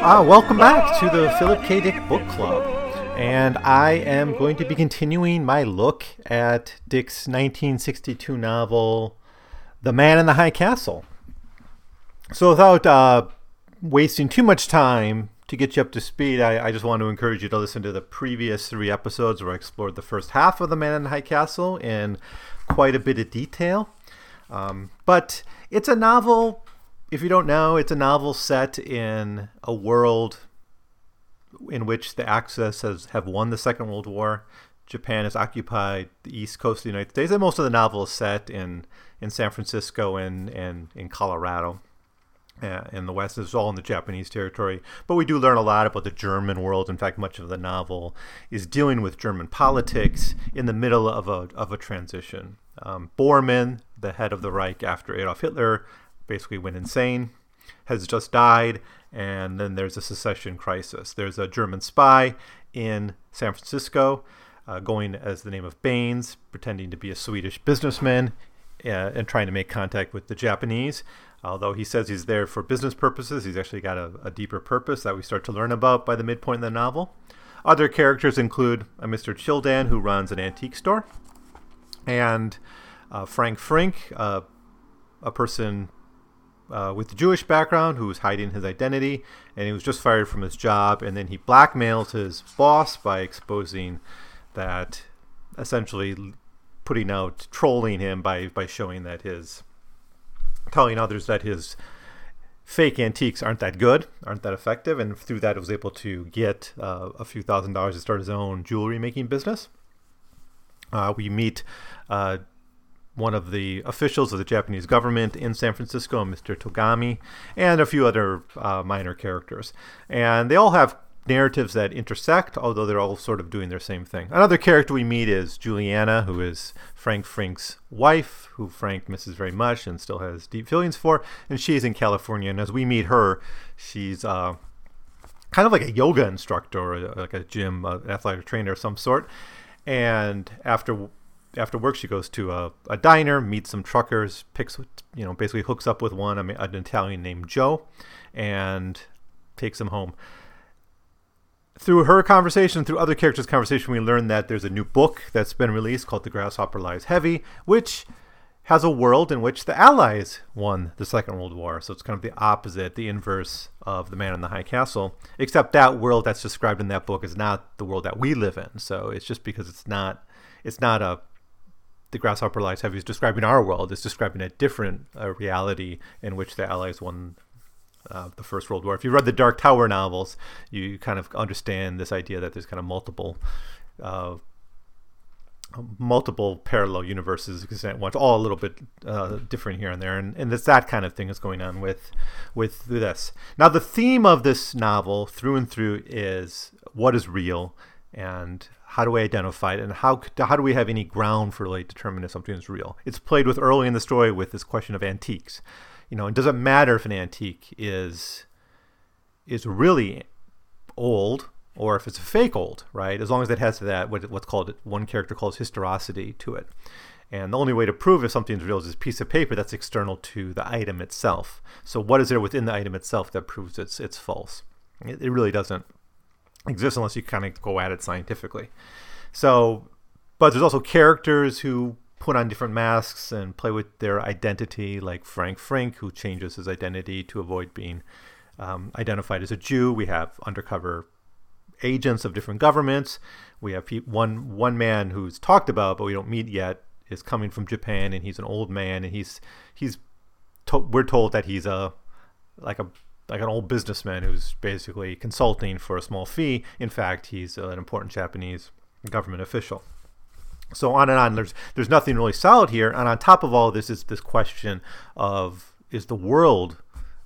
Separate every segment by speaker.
Speaker 1: Ah, welcome back to the Philip K. Dick Book Club. And I am going to be continuing my look at Dick's 1962 novel, The Man in the High Castle. So, without uh, wasting too much time to get you up to speed, I, I, just want to encourage you to listen to the previous three episodes where I explored the first half of The Man in the High Castle in quite a bit of detail. Um, but it's a novel, if you don't know, it's a novel set in a world in which the Axis has have won the Second World War. Japan has occupied the east coast of the United States, and most of the novel is set in, in San Francisco and, and in Colorado uh, in the West. It's all in the Japanese territory. But we do learn a lot about the German world. In fact, much of the novel is dealing with German politics in the middle of a, of a transition. Um, Bormann, the head of the Reich after Adolf Hitler, basically went insane, has just died, and then there's a secession crisis. There's a German spy in San Francisco. Uh, going as the name of Baines, pretending to be a Swedish businessman uh, and trying to make contact with the Japanese. Although he says he's there for business purposes, he's actually got a, a, deeper purpose that we start to learn about by the midpoint of the novel. Other characters include a Mr. Childan, who runs an antique store, and uh, Frank Frink, uh, a person uh, with a Jewish background who was hiding his identity, and he was just fired from his job, and then he blackmails his boss by exposing that, essentially putting out, trolling him by, by showing that his telling others that his fake antiques aren't that good, aren't that effective, and through that he was able to get uh, a few thousand dollars to start his own jewelry making business. Uh, we meet uh, one of the officials of the Japanese government in San Francisco, Mr. Tagomi, and a few other uh, minor characters. And they all have narratives that intersect, although they're all sort of doing their same thing. Another character we meet is Juliana, who is Frank Frink's wife, who Frank misses very much and still has deep feelings for, and she's in California. And as we meet her, she's uh, kind of like a yoga instructor or like a gym uh, athletic trainer of some sort. And after after work, she goes to a, a diner, meets some truckers, picks you know basically hooks up with one, an Italian named Joe, and takes him home through her conversation, through other characters' conversation, we learn that there's a new book that's been released called The Grasshopper Lies Heavy, which has a world in which the Allies won the Second World War. So it's kind of the opposite, the inverse of The Man in the High Castle, except that world that's described in that book is not the world that we live in. So it's just because it's not, it's not a the grasshopper lies heavy is describing our world it's describing a different uh, reality in which the allies won uh, the First World War. If you read the Dark Tower novels, you kind of understand this idea that there's kind of multiple. Uh, multiple parallel universes because it's all a little bit uh, different here and there and, and it's that kind of thing is going on with with this now the theme of this novel through and through is what is real and how do we identify it and how how do we have any ground for like determining if something is real it's played with early in the story with this question of antiques you know, it doesn't matter if an antique is is really old or if it's a fake old, right? As long as it has that what, what's called one character calls historicity to it. And the only way to prove if something's real is this piece of paper that's external to the item itself. So what is there within the item itself that proves it's it's false? It, it really doesn't exist unless you kind of go at it scientifically. So, but there's also characters who put on different masks and play with their identity, like Frank Frink, who changes his identity to avoid being um, identified as a Jew. We have undercover agents of different governments. We have one one man who's talked about, but we don't meet yet, is coming from Japan, and he's an old man, and he's he's to- we're told that he's a like a like an old businessman who's basically consulting for a small fee. In fact, he's an important Japanese government official. So on and on. There's there's nothing really solid here. And on top of all of this is this question of is the world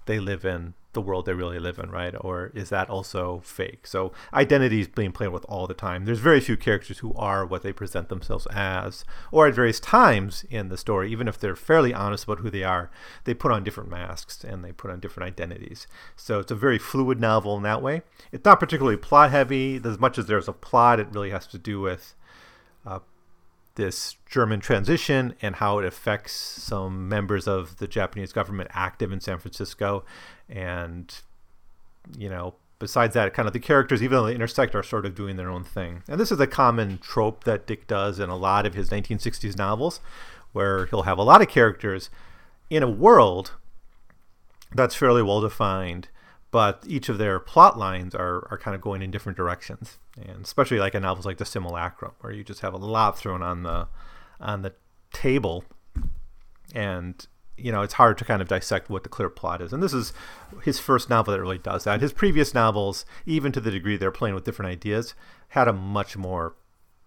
Speaker 1: they live in the world they really live in, right? Or is that also fake? So identity is being played with all the time. There's very few characters who are what they present themselves as, or at various times in the story, even if they're fairly honest about who they are, they put on different masks and they put on different identities. So it's a very fluid novel in that way. It's not particularly plot heavy. As much as there's a plot, it really has to do with uh, this German transition and how it affects some members of the Japanese government active in San Francisco. And, you know, besides that, kind of the characters, even though they intersect, are sort of doing their own thing. And this is a common trope that Dick does in a lot of his 1960s novels, where he'll have a lot of characters in a world that's fairly well defined but each of their plot lines are, are kind of going in different directions and especially like in novels like the simulacrum where you just have a lot thrown on the on the table and you know it's hard to kind of dissect what the clear plot is and this is his first novel that really does that his previous novels even to the degree they're playing with different ideas had a much more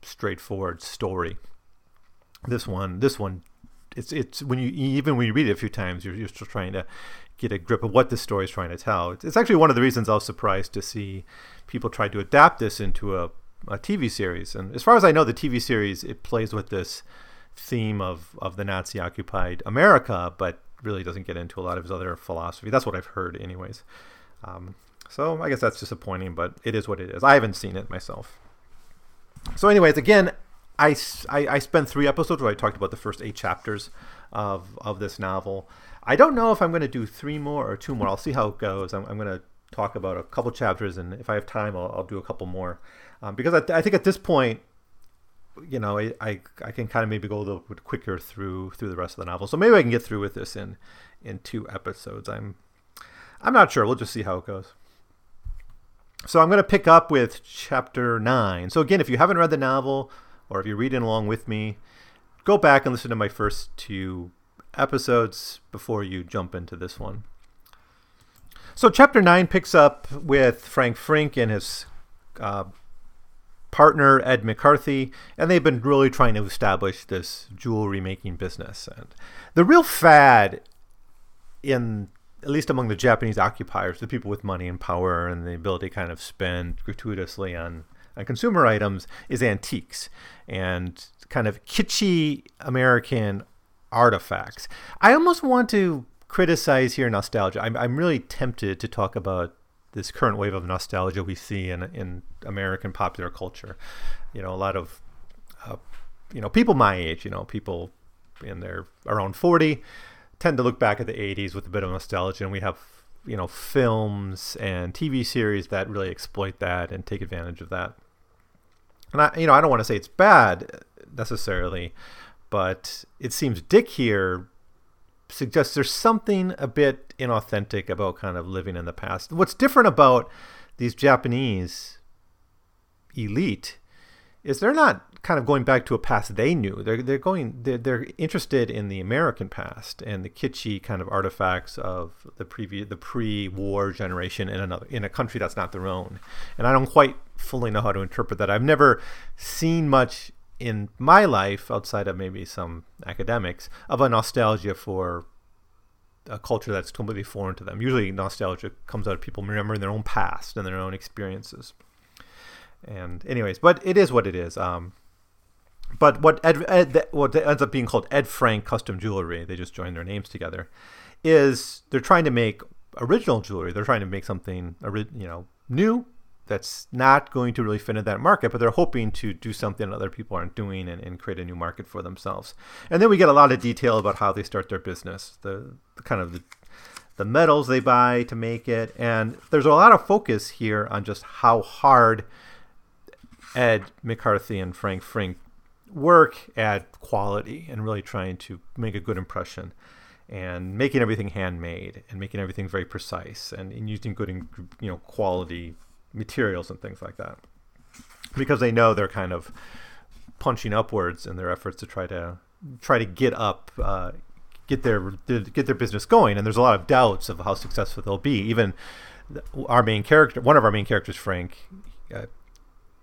Speaker 1: straightforward story this one this one it's it's when you even when you read it a few times you're, you're still trying to get a grip of what the story is trying to tell. It's actually one of the reasons I was surprised to see people try to adapt this into a, a TV series. And as far as I know, the TV series it plays with this theme of, of the Nazi occupied America, but really doesn't get into a lot of his other philosophy. That's what I've heard, anyways. Um, so I guess that's disappointing, but it is what it is. I haven't seen it myself. So, anyways, again, I, I, I spent three episodes where I talked about the first eight chapters of, of this novel. I don't know if I'm going to do three more or two more. I'll see how it goes. I'm, I'm going to talk about a couple chapters, and if I have time, I'll, I'll do a couple more. Um, because I, I, think at this point, you know, I, I, I can kind of maybe go a little bit quicker through through the rest of the novel. So maybe I can get through with this in in two episodes. I'm I'm not sure. We'll just see how it goes. So I'm going to pick up with chapter nine. So again, if you haven't read the novel, or if you're reading along with me, go back and listen to my first two episodes before you jump into this one. So, chapter 9 picks up with Frank Frink and his uh, partner, Ed McCarthy, and they've been really trying to establish this jewelry making business. And the real fad in at least among the Japanese occupiers, the people with money and power and the ability to kind of spend gratuitously on, on consumer items, is antiques and kind of kitschy American artifacts. I almost want to criticize here nostalgia. I'm, I'm really tempted to talk about this current wave of nostalgia we see in, in American popular culture. You know, a lot of, uh, you know, people my age, you know, people in their around 40 tend to look back at the 80s with a bit of nostalgia and we have you know films and TV series that really exploit that and take advantage of that. And I you know I don't want to say it's bad necessarily, but it seems Dick here suggests there's something a bit inauthentic about kind of living in the past. What's different about these Japanese elite is they're not kind of going back to a past they knew. They're they're going they're, they're interested in the American past and the kitschy kind of artifacts of the previous the pre-war generation in another in a country that's not their own. And I don't quite fully know how to interpret that. I've never seen much in my life, outside of maybe some academics, of a nostalgia for a culture that's completely foreign to them. Usually, nostalgia comes out of people remembering their own past and their own experiences. And, anyways, but it is what it is. Um, but what Ed, Ed, what ends up being called Ed Frank Custom Jewelry, they just joined their names together, is they're trying to make original jewelry. They're trying to make something, you know, new that's not going to really fit in that market, but they're hoping to do something other people aren't doing and, and create a new market for themselves. And then we get a lot of detail about how they start their business, the, the kind of the, the metals they buy to make it. And there's a lot of focus here on just how hard Ed McCarthy and Frank Frink work at quality and really trying to make a good impression and making everything handmade and making everything very precise and, and using good you know quality materials and things like that. Because they know they're kind of punching upwards in their efforts to try to try to get up uh, get their get their business going. And there's a lot of doubts of how successful they'll be. Even our main character one of our main characters frank uh,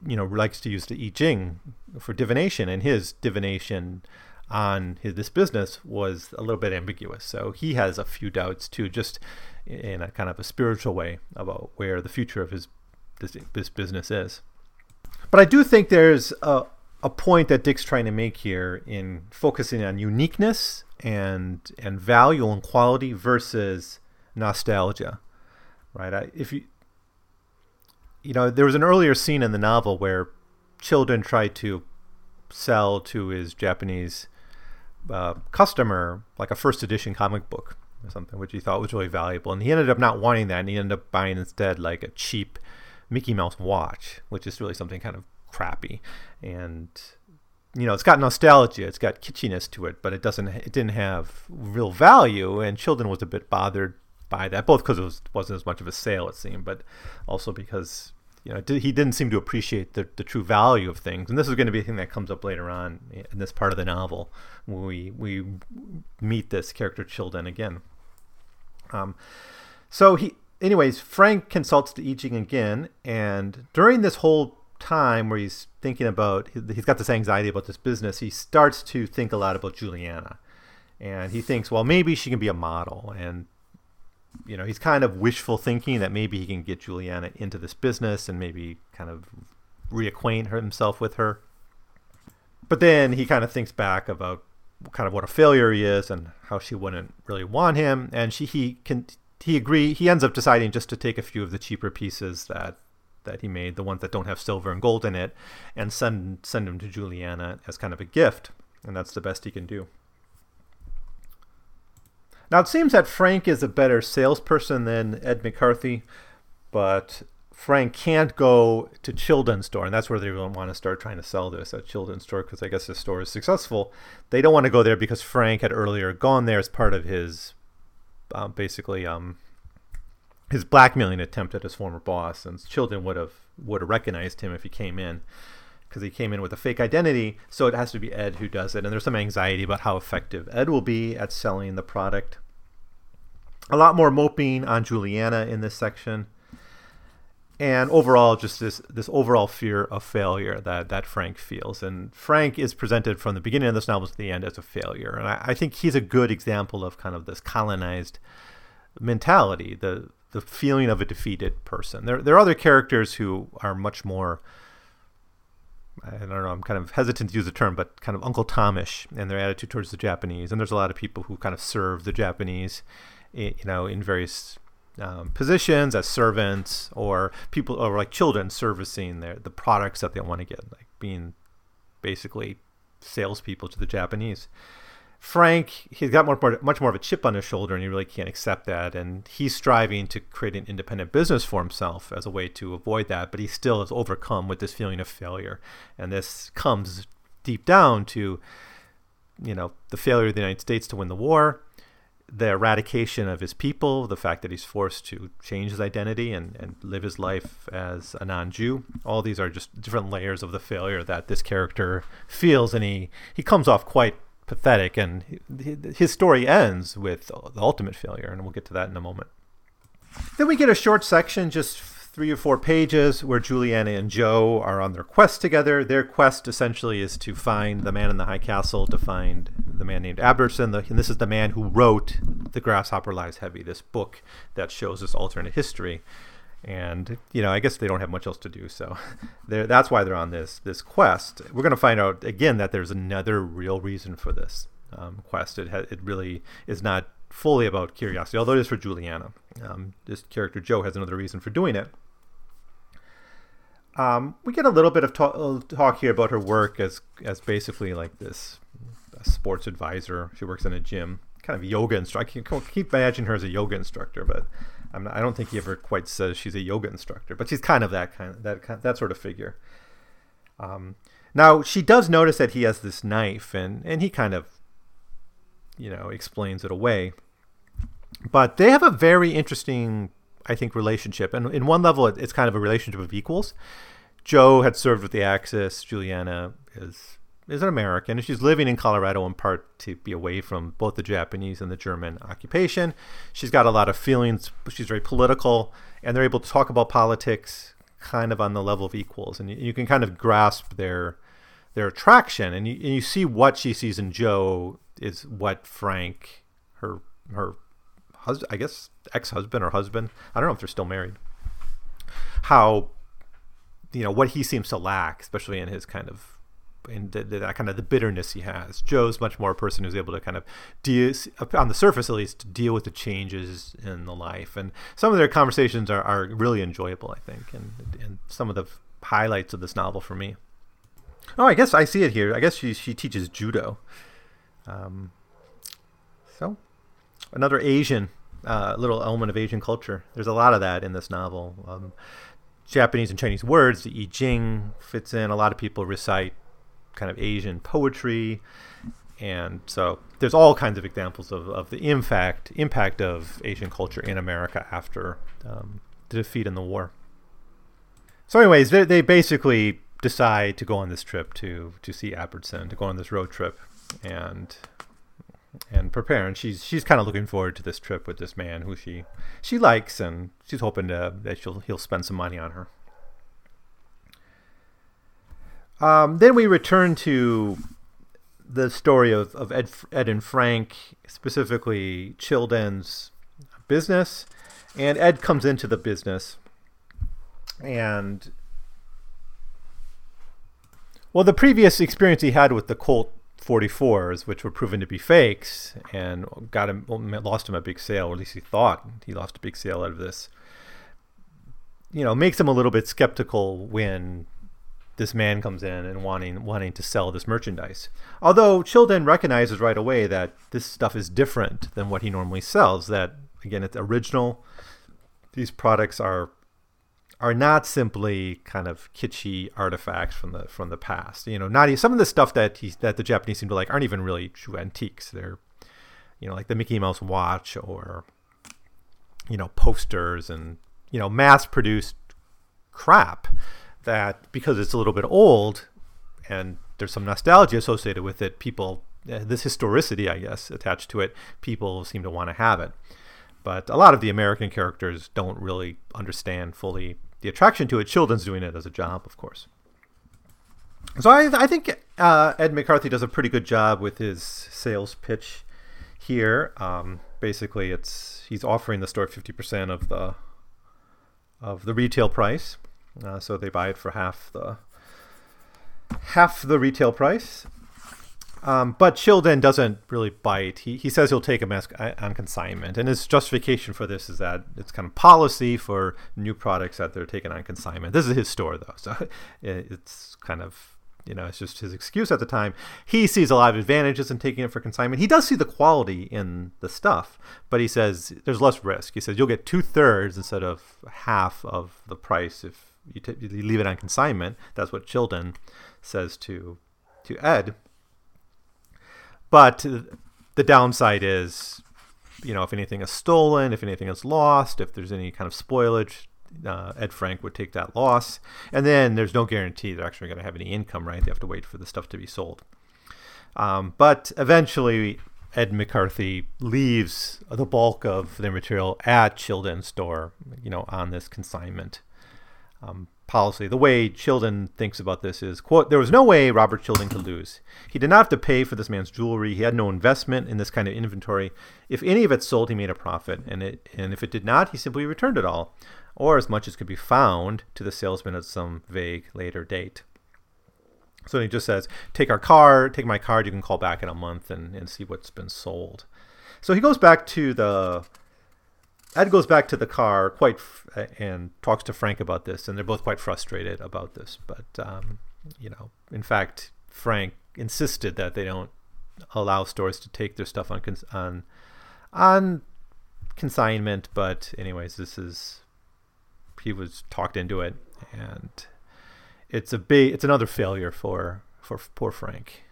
Speaker 1: you know likes to use the i ching for divination. And his divination on his, this business was a little bit ambiguous. So he has a few doubts too, just in a kind of a spiritual way about where the future of his this, this business is. But I do think there's a, a point that Dick's trying to make here in focusing on uniqueness and and value and quality versus nostalgia, right? I, if you you know, there was an earlier scene in the novel where Childan tried to sell to his Japanese uh, customer like a first edition comic book or something, which he thought was really valuable, and he ended up not wanting that, and he ended up buying instead like a cheap Mickey Mouse watch, which is really something kind of crappy, and you know, it's got nostalgia, it's got kitschiness to it, but it doesn't, it didn't have real value, and Childan was a bit bothered by that, both because it was, wasn't as much of a sale, it seemed, but also because you know he didn't seem to appreciate the, the true value of things, and this is going to be a thing that comes up later on in this part of the novel when we we meet this character Childan again. Um, so he, anyways, Frank consults the I Ching again, and during this whole time where he's thinking about he's got this anxiety about this business he starts to think a lot about juliana. And he thinks well maybe she can be a model. And you know he's kind of wishful thinking that maybe he can get juliana into this business and maybe kind of reacquaint himself with her. But then he kind of thinks back about kind of what a failure he is and how she wouldn't really want him. And she he can he agree he ends up deciding just to take a few of the cheaper pieces that that he made, the ones that don't have silver and gold in it, and send send them to Juliana as kind of a gift, and that's the best he can do. Now it seems that Frank is a better salesperson than Ed McCarthy, but Frank can't go to Childan's store, and that's where they want to start trying to sell this at Childan's store because I guess the store is successful. They don't want to go there because Frank had earlier gone there as part of his, uh, basically, um, his blackmailing attempt at his former boss, and Childan would have would have recognized him if he came in because he came in with a fake identity. So it has to be Ed who does it, and there's some anxiety about how effective Ed will be at selling the product. A lot more moping on Juliana in this section, and overall, just this this overall fear of failure that that Frank feels. And Frank is presented from the beginning of this novel to the end as a failure, and I, I think he's a good example of kind of this colonized mentality. The the feeling of a defeated person. There, there are other characters who are much more. I don't know. I'm kind of hesitant to use the term, but kind of Uncle Tomish and their attitude towards the Japanese. And there's a lot of people who kind of serve the Japanese, you know, in various um, positions as servants or people or like children servicing their the products that they want to get, like being basically salespeople to the Japanese. Frank, he's got more, more, much more of a chip on his shoulder, and he really can't accept that. And he's striving to create an independent business for himself as a way to avoid that, but he still is overcome with this feeling of failure. And this comes deep down to, you know, the failure of the United States to win the war, the eradication of his people, the fact that he's forced to change his identity and, and live his life as a non-Jew. All these are just different layers of the failure that this character feels, and he, he comes off quite pathetic, and his story ends with the ultimate failure, and we'll get to that in a moment. Then we get a short section, just three or four pages, where Juliana and Joe are on their quest together. Their quest essentially is to find the man in the high castle, to find the man named Abendsen, and this is the man who wrote The Grasshopper Lies Heavy, this book that shows this alternate history. And you know i guess they don't have much else to do so that's why they're on this this quest. We're going to find out again that there's another real reason for this um, quest. It, ha- it really is not fully about curiosity although it is for juliana um, this character joe has another reason for doing it um, we get a little bit of talk, uh, talk here about her work as as basically like this sports advisor she works in a gym kind of yoga instructor i can keep imagining her as a yoga instructor but not, I don't think he ever quite says she's a yoga instructor, but she's kind of that kind of that that sort of figure. Um, now she does notice that he has this knife, and and he kind of, you know, explains it away. But they have a very interesting, I think, relationship, and in one level, it's kind of a relationship of equals. Joe had served with the Axis. Juliana is is an American, and she's living in Colorado in part to be away from both the Japanese and the German occupation. She's got a lot of feelings. She's very political, and they're able to talk about politics kind of on the level of equals, and you, you can kind of grasp their their attraction, and you, and you see what she sees in Joe is what Frank, her her husband, I guess ex husband or husband, I don't know if they're still married. How, you know, what he seems to lack, especially in his kind of in the, the, that kind of the bitterness he has. Joe's much more a person who's able to kind of deal, on the surface at least, deal with the changes in the life. And some of their conversations are, are really enjoyable, I think, and, and some of the highlights of this novel for me. Oh, I guess I see it here. I guess she she teaches judo. Um, so another Asian uh, little element of Asian culture. There's a lot of that in this novel. Um, Japanese and Chinese words, the I Ching fits in. A lot of people recite kind of Asian poetry, and so there's all kinds of examples of, of the impact impact of Asian culture in America after um, the defeat in the war. So, anyways, they, they basically decide to go on this trip to to see Abendsen, to go on this road trip, and and prepare. And she's she's kind of looking forward to this trip with this man who she she likes, and she's hoping to, that she'll he'll spend some money on her. Um, then we return to the story of, of Ed, Ed and Frank, specifically Childan's business. And Ed comes into the business. And, well, the previous experience he had with the Colt 44s, which were proven to be fakes, and got him lost him a big sale, or at least he thought he lost a big sale out of this. You know, makes him a little bit skeptical when this man comes in and wanting wanting to sell this merchandise. Although Childan recognizes right away that this stuff is different than what he normally sells. That again, it's original. These products are are not simply kind of kitschy artifacts from the from the past. You know, not some of the stuff that he that the Japanese seem to like aren't even really true antiques. They're you know like the Mickey Mouse watch or you know posters and you know mass produced crap that because it's a little bit old and there's some nostalgia associated with it, people, uh, this historicity, I guess, attached to it, people seem to want to have it. But a lot of the American characters don't really understand fully the attraction to it. Childan's doing it as a job, of course. So I, I think uh, Ed McCarthy does a pretty good job with his sales pitch here. Um, basically, it's he's offering the store 50% of the of the retail price, uh, so they buy it for half the half the retail price. Um, but Childan doesn't really bite. He, he says he'll take them on consignment. And his justification for this is that it's kind of policy for new products that they're taken on consignment. This is his store, though. So it's kind of, you know, it's just his excuse at the time. He sees a lot of advantages in taking it for consignment. He does see the quality in the stuff, but he says there's less risk. He says you'll get two thirds instead of half of the price if you, t- you leave it on consignment. That's what Childan says to to Ed. But the downside is, you know, if anything is stolen, if anything is lost, if there's any kind of spoilage, uh, Ed Frank would take that loss. And then there's no guarantee they're actually going to have any income, right? They have to wait for the stuff to be sold. Um, but eventually, Ed McCarthy leaves the bulk of their material at Childan's store, you know, on this consignment um, policy. The way Childan thinks about this is, quote, there was no way Robert Childan could lose. He did not have to pay for this man's jewelry. He had no investment in this kind of inventory. If any of it sold, he made a profit, and it and if it did not, he simply returned it all, or as much as could be found to the salesman at some vague later date. So he just says, take our card, take my card. You can call back in a month and, and see what's been sold. So he goes back to the Ed goes back to the car quite f- and talks to Frank about this, and they're both quite frustrated about this. But um, you know, in fact, Frank insisted that they don't allow stores to take their stuff on cons- on on consignment. But anyways, this is he was talked into it, and it's a big it's another failure for for poor Frank.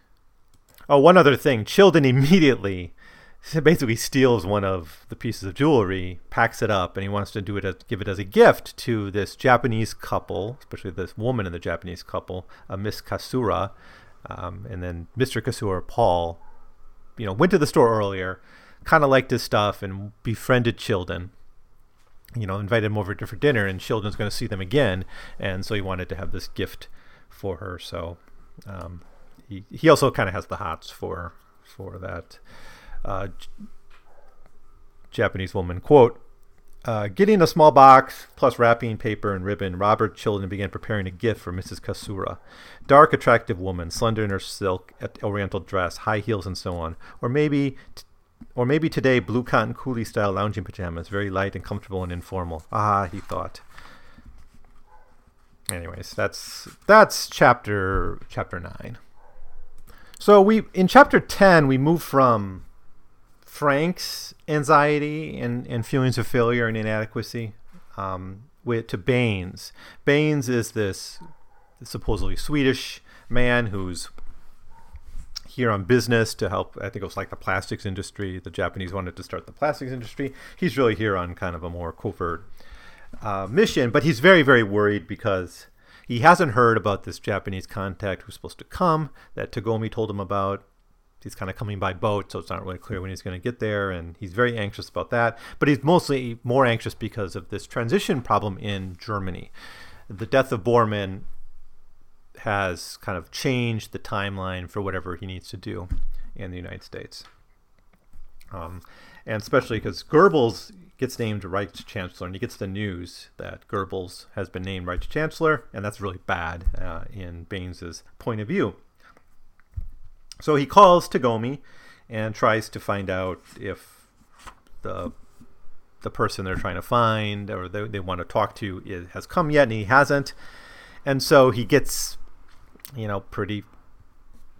Speaker 1: Oh, one other thing, Childan immediately basically steals one of the pieces of jewelry, packs it up, and he wants to do it as, give it as a gift to this Japanese couple, especially this woman in the Japanese couple, uh, Miss Kasoura, um, and then Mr. Kasoura, Paul. You know, went to the store earlier, kind of liked his stuff, and befriended Childan. You know, invited him over to for dinner, and Childan's going to see them again, and so he wanted to have this gift for her. So Um, he he also kind of has the hots for for that uh, Japanese woman. Quote. Uh, getting a small box plus wrapping paper and ribbon, Robert Childan began preparing a gift for Mrs. Kasoura. Dark, attractive woman, slender in her silk oriental dress, high heels, and so on. Or maybe, t- or maybe today, blue cotton coolie style lounging pajamas, very light and comfortable and informal. Ah, he thought. Anyways, that's that's chapter chapter nine. So we in chapter ten we move from Frank's anxiety and, and feelings of failure and inadequacy um, with, to Baines. Baines is this supposedly Swedish man who's here on business to help. I think it was like the plastics industry. The Japanese wanted to start the plastics industry. He's really here on kind of a more covert uh, mission, but he's very, very worried because he hasn't heard about this Japanese contact who's supposed to come that Tagomi told him about he's kind of coming by boat, so it's not really clear when he's going to get there, and he's very anxious about that. But he's mostly more anxious because of this transition problem in Germany. The death of Bormann has kind of changed the timeline for whatever he needs to do in the United States. Um, and especially because Goebbels gets named Reich Chancellor, and he gets the news that Goebbels has been named Reich Chancellor, and that's really bad uh, in Baines's point of view. So he calls Tagomi and tries to find out if the the person they're trying to find or they, they want to talk to has come yet, and he hasn't. And so he gets, you know, pretty.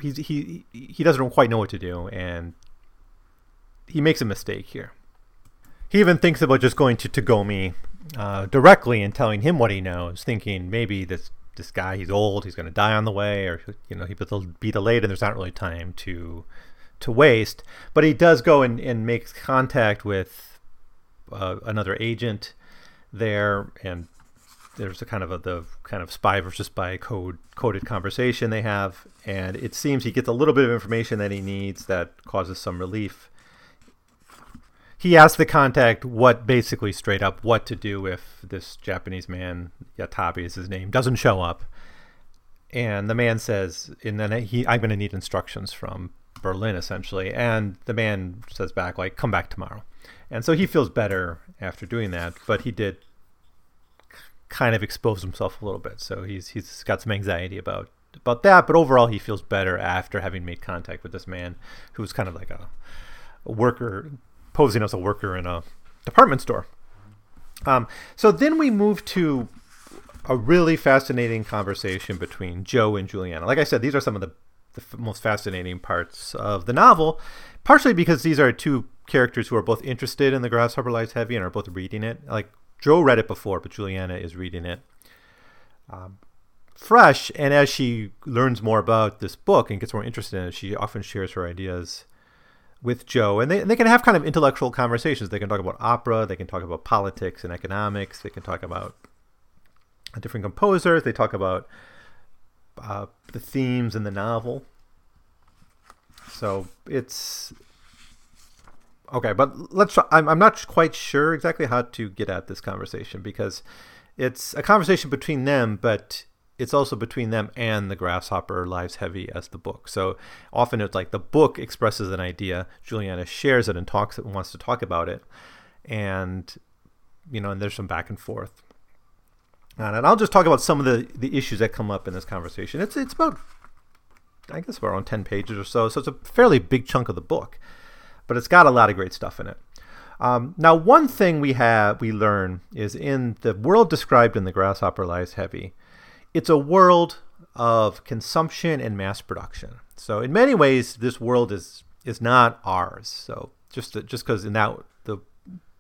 Speaker 1: He's, he he doesn't quite know what to do, and he makes a mistake here. He even thinks about just going to Tagomi uh, directly and telling him what he knows, thinking maybe this this guy he's old he's going to die on the way or you know he'll be delayed and there's not really time to to waste. But he does go and, and makes contact with uh, another agent there and there's a kind of a the kind of spy versus spy code coded conversation they have. And it seems he gets a little bit of information that he needs that causes some relief he asks the contact what basically straight up what to do if this Japanese man Yatabe is his name doesn't show up, and the man says, and then he I'm going to need instructions from Berlin essentially, and the man says back like come back tomorrow, and so he feels better after doing that, but he did kind of expose himself a little bit, so he's he's got some anxiety about about that, but overall he feels better after having made contact with this man who was kind of like a, a worker posing as a worker in a department store. Um, so then we move to a really fascinating conversation between Joe and Juliana. Like I said, these are some of the, the f- most fascinating parts of the novel, partially because these are two characters who are both interested in the Grasshopper Lies Heavy and are both reading it. Like Joe read it before, but Juliana is reading it um, fresh. And as she learns more about this book and gets more interested in it, she often shares her ideas with Joe, and they, and they can have kind of intellectual conversations. They can talk about opera, they can talk about politics and economics, they can talk about different composers, they talk about uh, the themes in the novel. So it's okay, but let's. Try, I'm I'm not quite sure exactly how to get at this conversation because it's a conversation between them, but it's also between them and the grasshopper lies heavy as the book. So often it's like the book expresses an idea juliana shares it and talks and wants to talk about it. And you know and there's some back and forth. And i'll just talk about some of the the issues that come up in this conversation. It's it's about i guess around 10 pages or so so it's a fairly big chunk of the book but it's got a lot of great stuff in it. Um, now, one thing we have we learn is in the world described in the Grasshopper Lies Heavy, it's a world of consumption and mass production. So in many ways, this world is is not ours. So just to, just because in that the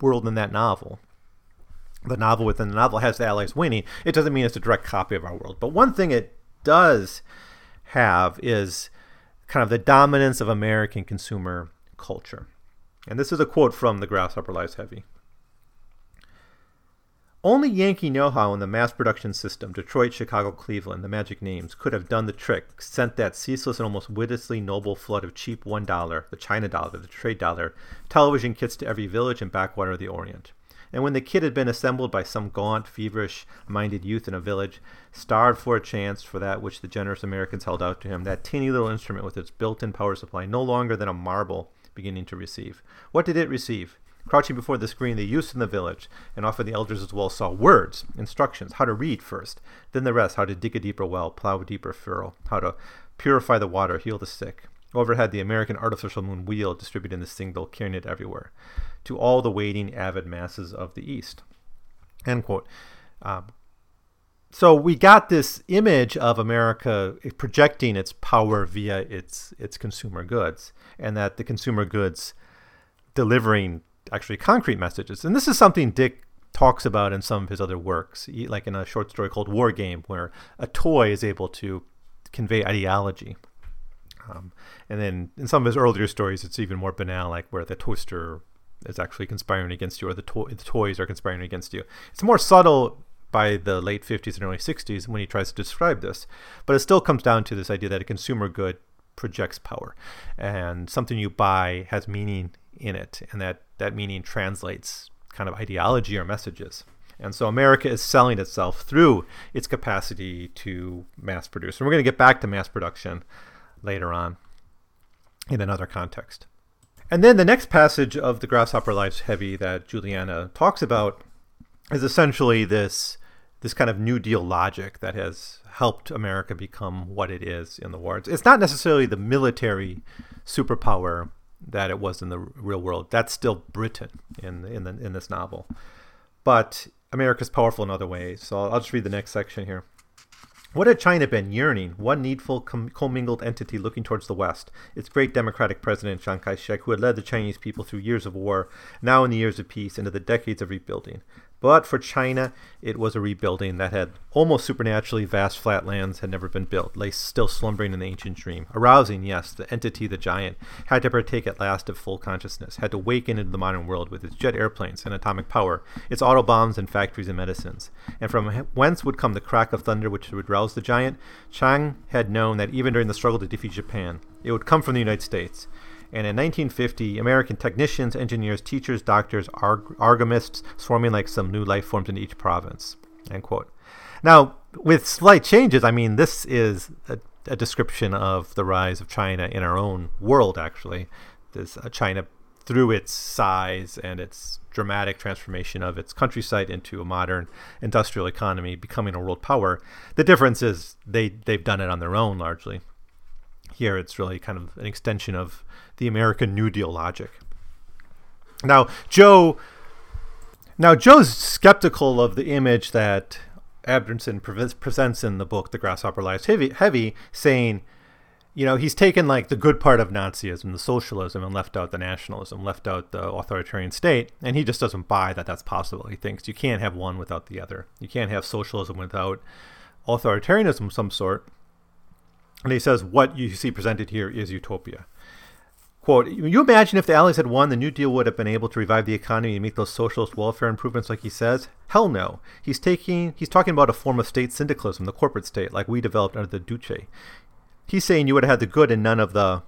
Speaker 1: world in that novel, the novel within the novel has the Allies winning, it doesn't mean it's a direct copy of our world. But one thing it does have is kind of the dominance of American consumer culture. And this is a quote from The Grasshopper Lies Heavy. Only Yankee know how in the mass production system, Detroit, Chicago, Cleveland, the magic names, could have done the trick, sent that ceaseless and almost witlessly noble flood of cheap $1, the China dollar, the trade dollar, television kits to every village and backwater of the Orient. And when the kit had been assembled by some gaunt, feverish minded youth in a village, starved for a chance for that which the generous Americans held out to him, that teeny little instrument with its built in power supply, no longer than a marble, beginning to receive. What did it receive? Crouching before the screen, the youths in the village, and often the elders as well, saw words, instructions, how to read first, then the rest, how to dig a deeper well, plow a deeper furrow, how to purify the water, heal the sick. Overhead, the American artificial moon wheeled, distributing the signal, carrying it everywhere, to all the waiting, avid masses of the East. End quote. Um, so we got this image of America projecting its power via its its consumer goods, and that the consumer goods delivering actually concrete messages. And this is something Dick talks about in some of his other works, like in a short story called War Game, where a toy is able to convey ideology. Um, and then in some of his earlier stories, it's even more banal, like where the toaster is actually conspiring against you, or the, to- the toys are conspiring against you. It's more subtle by the late 50s and early 60s when he tries to describe this, but it still comes down to this idea that a consumer good projects power, and something you buy has meaning in it, and that that meaning translates kind of ideology or messages. And so America is selling itself through its capacity to mass produce. And we're going to get back to mass production later on in another context. And then the next passage of the Grasshopper Lies Heavy that Juliana talks about is essentially this this kind of New Deal logic that has helped America become what it is in the war. It's not necessarily the military superpower that it was in the real world. That's still Britain in in the, in this novel, but America's powerful in other ways. So I'll, just read the next section here. What had China been yearning? One needful com- commingled entity looking towards the west. Its great democratic president, Chiang Kai shek, who had led the Chinese people through years of war, now in the years of peace, into the decades of rebuilding. But for China, it was a rebuilding that had almost supernaturally vast flatlands had never been built, lay still slumbering in the ancient dream. Arousing, yes, the entity, the giant, had to partake at last of full consciousness, had to waken into the modern world with its jet airplanes and atomic power, its autobombs and factories and medicines. And from whence would come the crack of thunder which would rouse the giant? Chiang had known that even during the struggle to defeat Japan, it would come from the United States. And in 1950, American technicians, engineers, teachers, doctors, arg- agronomists swarming like some new life forms in each province. End quote. Now, with slight changes, I mean, this is a, a description of the rise of China in our own world, actually. This uh, China, through its size and its dramatic transformation of its countryside into a modern industrial economy, becoming a world power. The difference is they, they've done it on their own largely. Here, it's really kind of an extension of the American New Deal logic. Now, Joe. Now, Joe's skeptical of the image that Abendsen pre- presents in the book, The Grasshopper Lies Heavy, Heavy, saying, you know, he's taken like the good part of Nazism, the socialism, and left out the nationalism, left out the authoritarian state, and he just doesn't buy that that's possible. He thinks you can't have one without the other. You can't have socialism without authoritarianism of some sort. And he says what you see presented here is utopia. Quote, you imagine if the Allies had won, the New Deal would have been able to revive the economy and make those socialist welfare improvements like he says? Hell no. He's taking he's talking about a form of state syndicalism, the corporate state, like we developed under the Duce. He's saying you would have had the good and none of the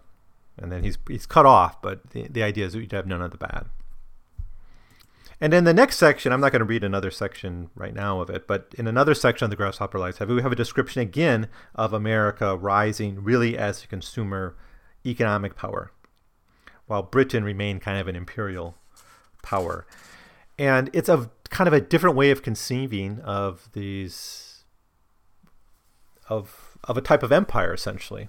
Speaker 1: and then he's he's cut off, but the, the idea is that you'd have none of the bad. And in the next section, I'm not going to read another section right now of it, but in another section of the Grasshopper Heavy, we have a description again of America rising really as a consumer economic power while Britain remained kind of an imperial power. And it's a kind of a different way of conceiving of these of of a type of empire essentially.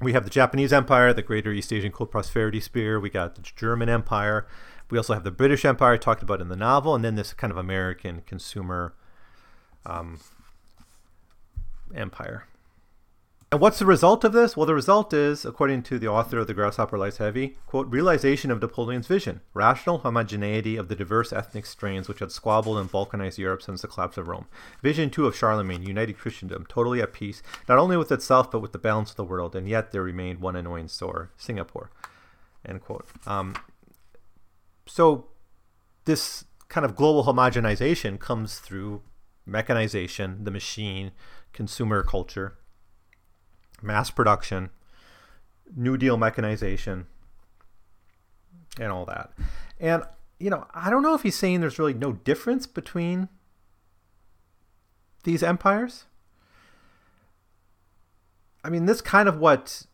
Speaker 1: We have the Japanese Empire, the Greater East Asian Co-Prosperity Sphere. We got the German Empire. We also have the British Empire talked about in the novel, and then this kind of American consumer um, empire. And what's the result of this? Well, the result is, according to the author of The Grasshopper Lies Heavy, quote, realization of Napoleon's vision, rational homogeneity of the diverse ethnic strains which had squabbled and balkanized Europe since the collapse of Rome. Vision, too, of Charlemagne, united Christendom, totally at peace, not only with itself, but with the balance of the world, and yet there remained one annoying sore, Singapore, end quote. Um, so this kind of global homogenization comes through mechanization, the machine, consumer culture, mass production, New Deal mechanization, and all that. And you know, I don't know if he's saying there's really no difference between these empires. I mean, this kind of what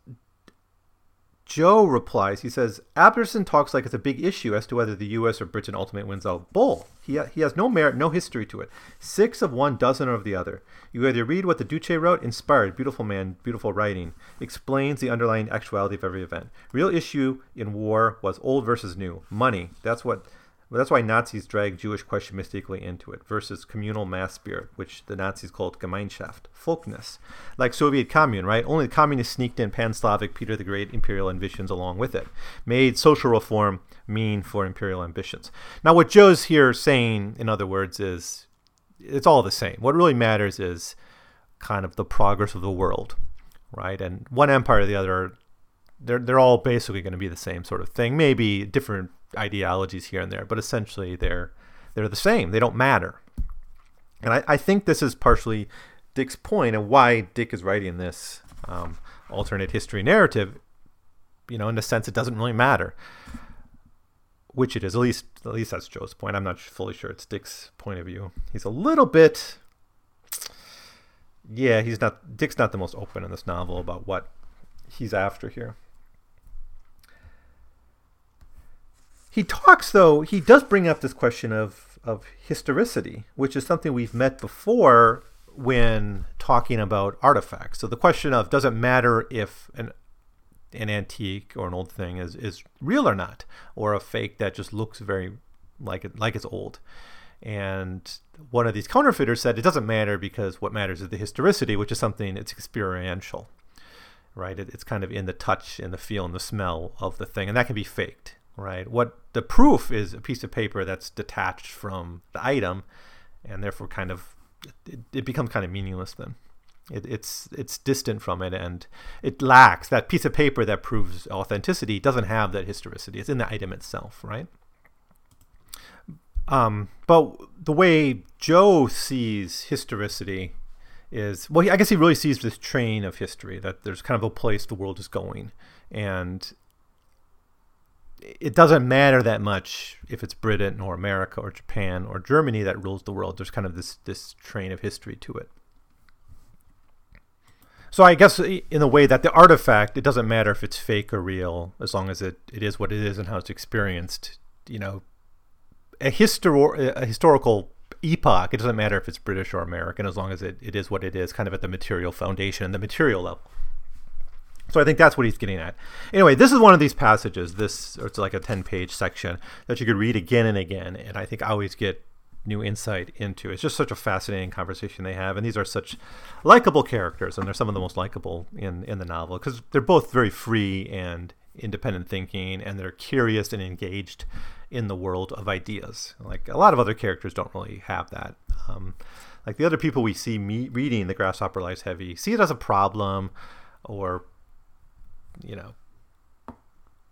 Speaker 1: Joe replies. He says, Abendsen talks like it's a big issue as to whether the U.S. or Britain ultimately wins out. Bull. He, he has no merit, no history to it. Six of one, dozen of the other. You either read what the Duce wrote, inspired, beautiful man, beautiful writing, explains the underlying actuality of every event. Real issue in war was old versus new. Money. That's what well, that's why Nazis drag Jewish question mystically into it, versus communal mass spirit, which the Nazis called Gemeinschaft, folkness. Like Soviet Commune, right? Only the communists sneaked in pan Slavic Peter the Great imperial ambitions along with it, made social reform mean for imperial ambitions. Now, what Joe's here saying, in other words, is it's all the same. What really matters is kind of the progress of the world, right? And one empire or the other, they're, they're all basically going to be the same sort of thing, maybe different ideologies here and there, but essentially they're they're the same. They don't matter. And I, I think this is partially Dick's point and why Dick is writing this um, alternate history narrative. You know, in the sense it doesn't really matter which it is. At least, at least that's Joe's point. I'm not fully sure it's Dick's point of view. He's a little bit, yeah. He's not. Dick's not the most open in this novel about what he's after here. He talks, though, he does bring up this question of, of historicity, which is something we've met before when talking about artifacts. So the question of does it matter if an an antique or an old thing is, is real or not, or a fake that just looks very like it like it's old. And one of these counterfeiters said it doesn't matter because what matters is the historicity, which is something it's experiential, right? It, it's kind of in the touch and the feel and the smell of the thing, and that can be faked right? What the proof is a piece of paper that's detached from the item, and therefore kind of it, it becomes kind of meaningless then. It, it's it's distant from it, and it lacks that piece of paper that proves authenticity. Doesn't have that historicity. It's in the item itself, right? Um, but the way Joe sees historicity is well, I guess he really sees this train of history that there's kind of a place the world is going, and it doesn't matter that much if it's Britain or America or Japan or Germany that rules the world. There's kind of this this train of history to it. So I guess in the way that the artifact, it doesn't matter if it's fake or real, as long as it, it is what it is and how it's experienced. You know, a, histor- a historical epoch, it doesn't matter if it's British or American, as long as it, it is what it is, kind of at the material foundation, and the material level. So I think that's what he's getting at. Anyway, this is one of these passages. This it's like a ten-page section that you could read again and again, and I think I always get new insight into. It's just such a fascinating conversation they have, and these are such likable characters, and they're some of the most likable in in the novel because they're both very free and independent thinking, and they're curious and engaged in the world of ideas. Like a lot of other characters don't really have that. Um, like the other people we see me reading the Grasshopper Lies Heavy see it as a problem or you know,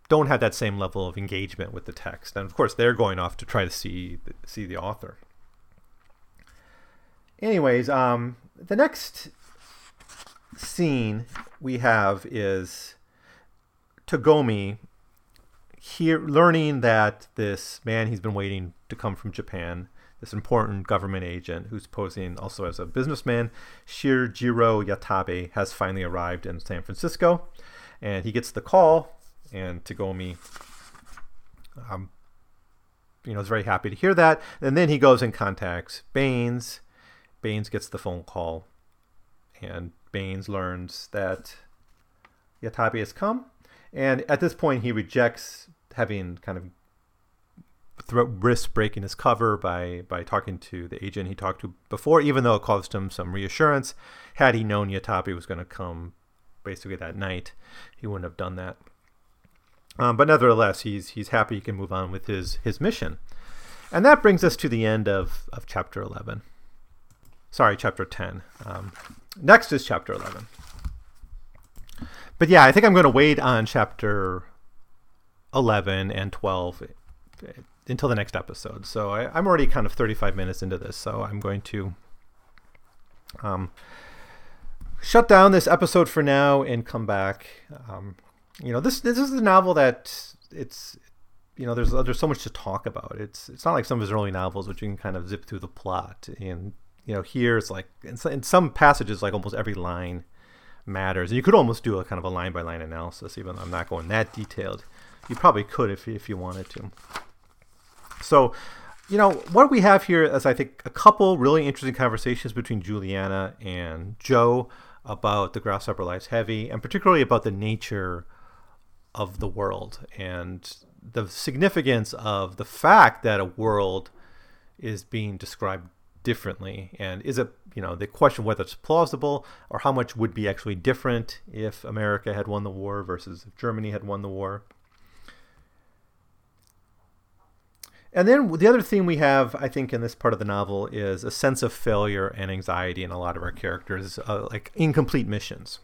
Speaker 1: don't have that same level of engagement with the text. And of course, they're going off to try to see see the author. Anyways, um, the next scene we have is Tagomi here learning that this man he's been waiting to come from Japan, this important government agent who's posing also as a businessman, Shinjiro Yatabe, has finally arrived in San Francisco and he gets the call, and Tagomi, um, you know, is very happy to hear that. And then he goes and contacts Baines. Baines gets the phone call, and Baines learns that Yatabe has come. And at this point, he rejects having kind of risk breaking his cover by by talking to the agent he talked to before, even though it caused him some reassurance. Had he known Yatabe was going to come basically that night, he wouldn't have done that. Um, but nevertheless, he's he's happy he can move on with his his mission, and that brings us to the end of of chapter eleven. Sorry, chapter ten. Um, next is chapter eleven. But yeah, I think I'm going to wait on chapter eleven and twelve until the next episode. So I, am already kind of 35 minutes into this, so I'm going to um, shut down this episode for now and come back. Um, you know, this this is a novel that it's you know, there's there's so much to talk about. It's it's not like some of his early novels, which you can kind of zip through the plot. And you know, here it's like in, in some passages, like almost every line matters. And you could almost do a kind of a line by line analysis, even though I'm not going that detailed. You probably could if if you wanted to. So, you know, what we have here is I think a couple really interesting conversations between Juliana and Joe about the grasshopper lies heavy, and particularly about the nature of the world and the significance of the fact that a world is being described differently. And is it you know the question whether it's plausible or how much would be actually different if america had won the war versus if germany had won the war and then the other theme we have i think in this part of the novel is a sense of failure and anxiety in a lot of our characters uh, like incomplete missions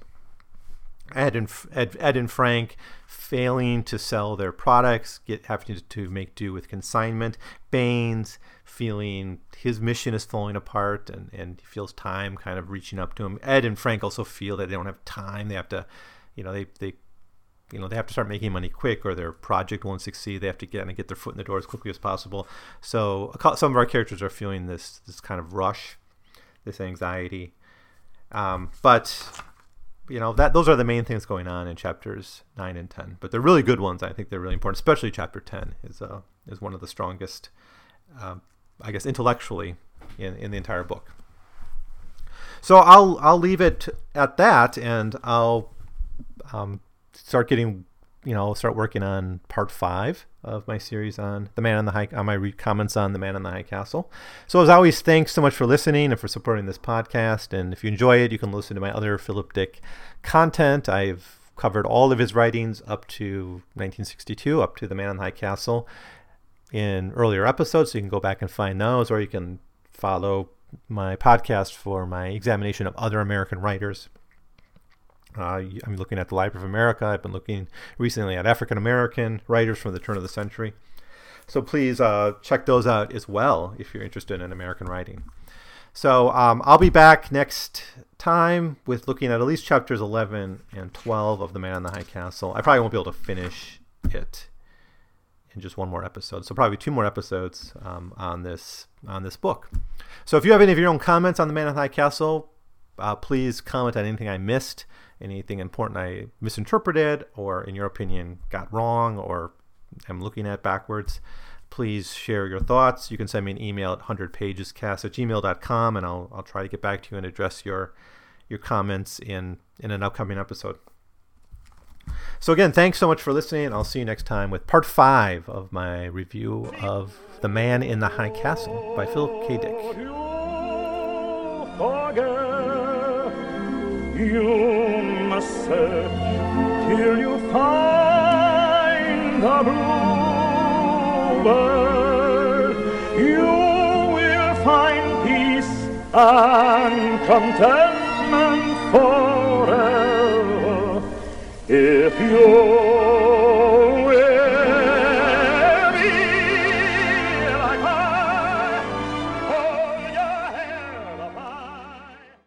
Speaker 1: Ed and Ed, Ed, and Frank failing to sell their products, get having to make do with consignment. Baines feeling his mission is falling apart, and and he feels time kind of reaching up to him. Ed and Frank also feel that they don't have time. They have to, you know, they they. You know they have to start making money quick, or their project won't succeed. They have to get and get their foot in the door as quickly as possible. So some of our characters are feeling this this kind of rush, this anxiety. Um, but you know that those are the main things going on in chapters 9 and 10 but they're really good ones i think they're really important especially chapter 10 is uh, is one of the strongest um, i guess intellectually in, in the entire book so i'll i'll leave it at that and i'll um, start getting you know start working on part five of my series on the man on the high on my comments on the man on the high castle. So as always, thanks so much for listening and for supporting this podcast. And if you enjoy it, you can listen to my other Philip Dick content. I've covered all of his writings up to 1962, up to the man on the high castle in earlier episodes. So you can go back and find those, or you can follow my podcast for my examination of other American writers. Uh, I'm looking at the Library of America. I've been looking recently at African American writers from the turn of the century. So please uh, check those out as well if you're interested in American writing. So um, I'll be back next time with looking at at least chapters 11 and 12 of The Man on the High Castle. I probably won't be able to finish it in just one more episode. So probably two more episodes um, on this on this book. So if you have any of your own comments on The Man on the High Castle, uh, please comment on anything I missed anything important I misinterpreted or, in your opinion, got wrong or am looking at backwards, please share your thoughts. You can send me an email at 100pagescast at gmail.com and I'll, I'll try to get back to you and address your, your comments in, in an upcoming episode. So, again, thanks so much for listening. I'll see you next time with part five of my review of The Man in the High Castle by Philip K. Dick. You search till you find the bluebird. You will find peace and contentment forever if you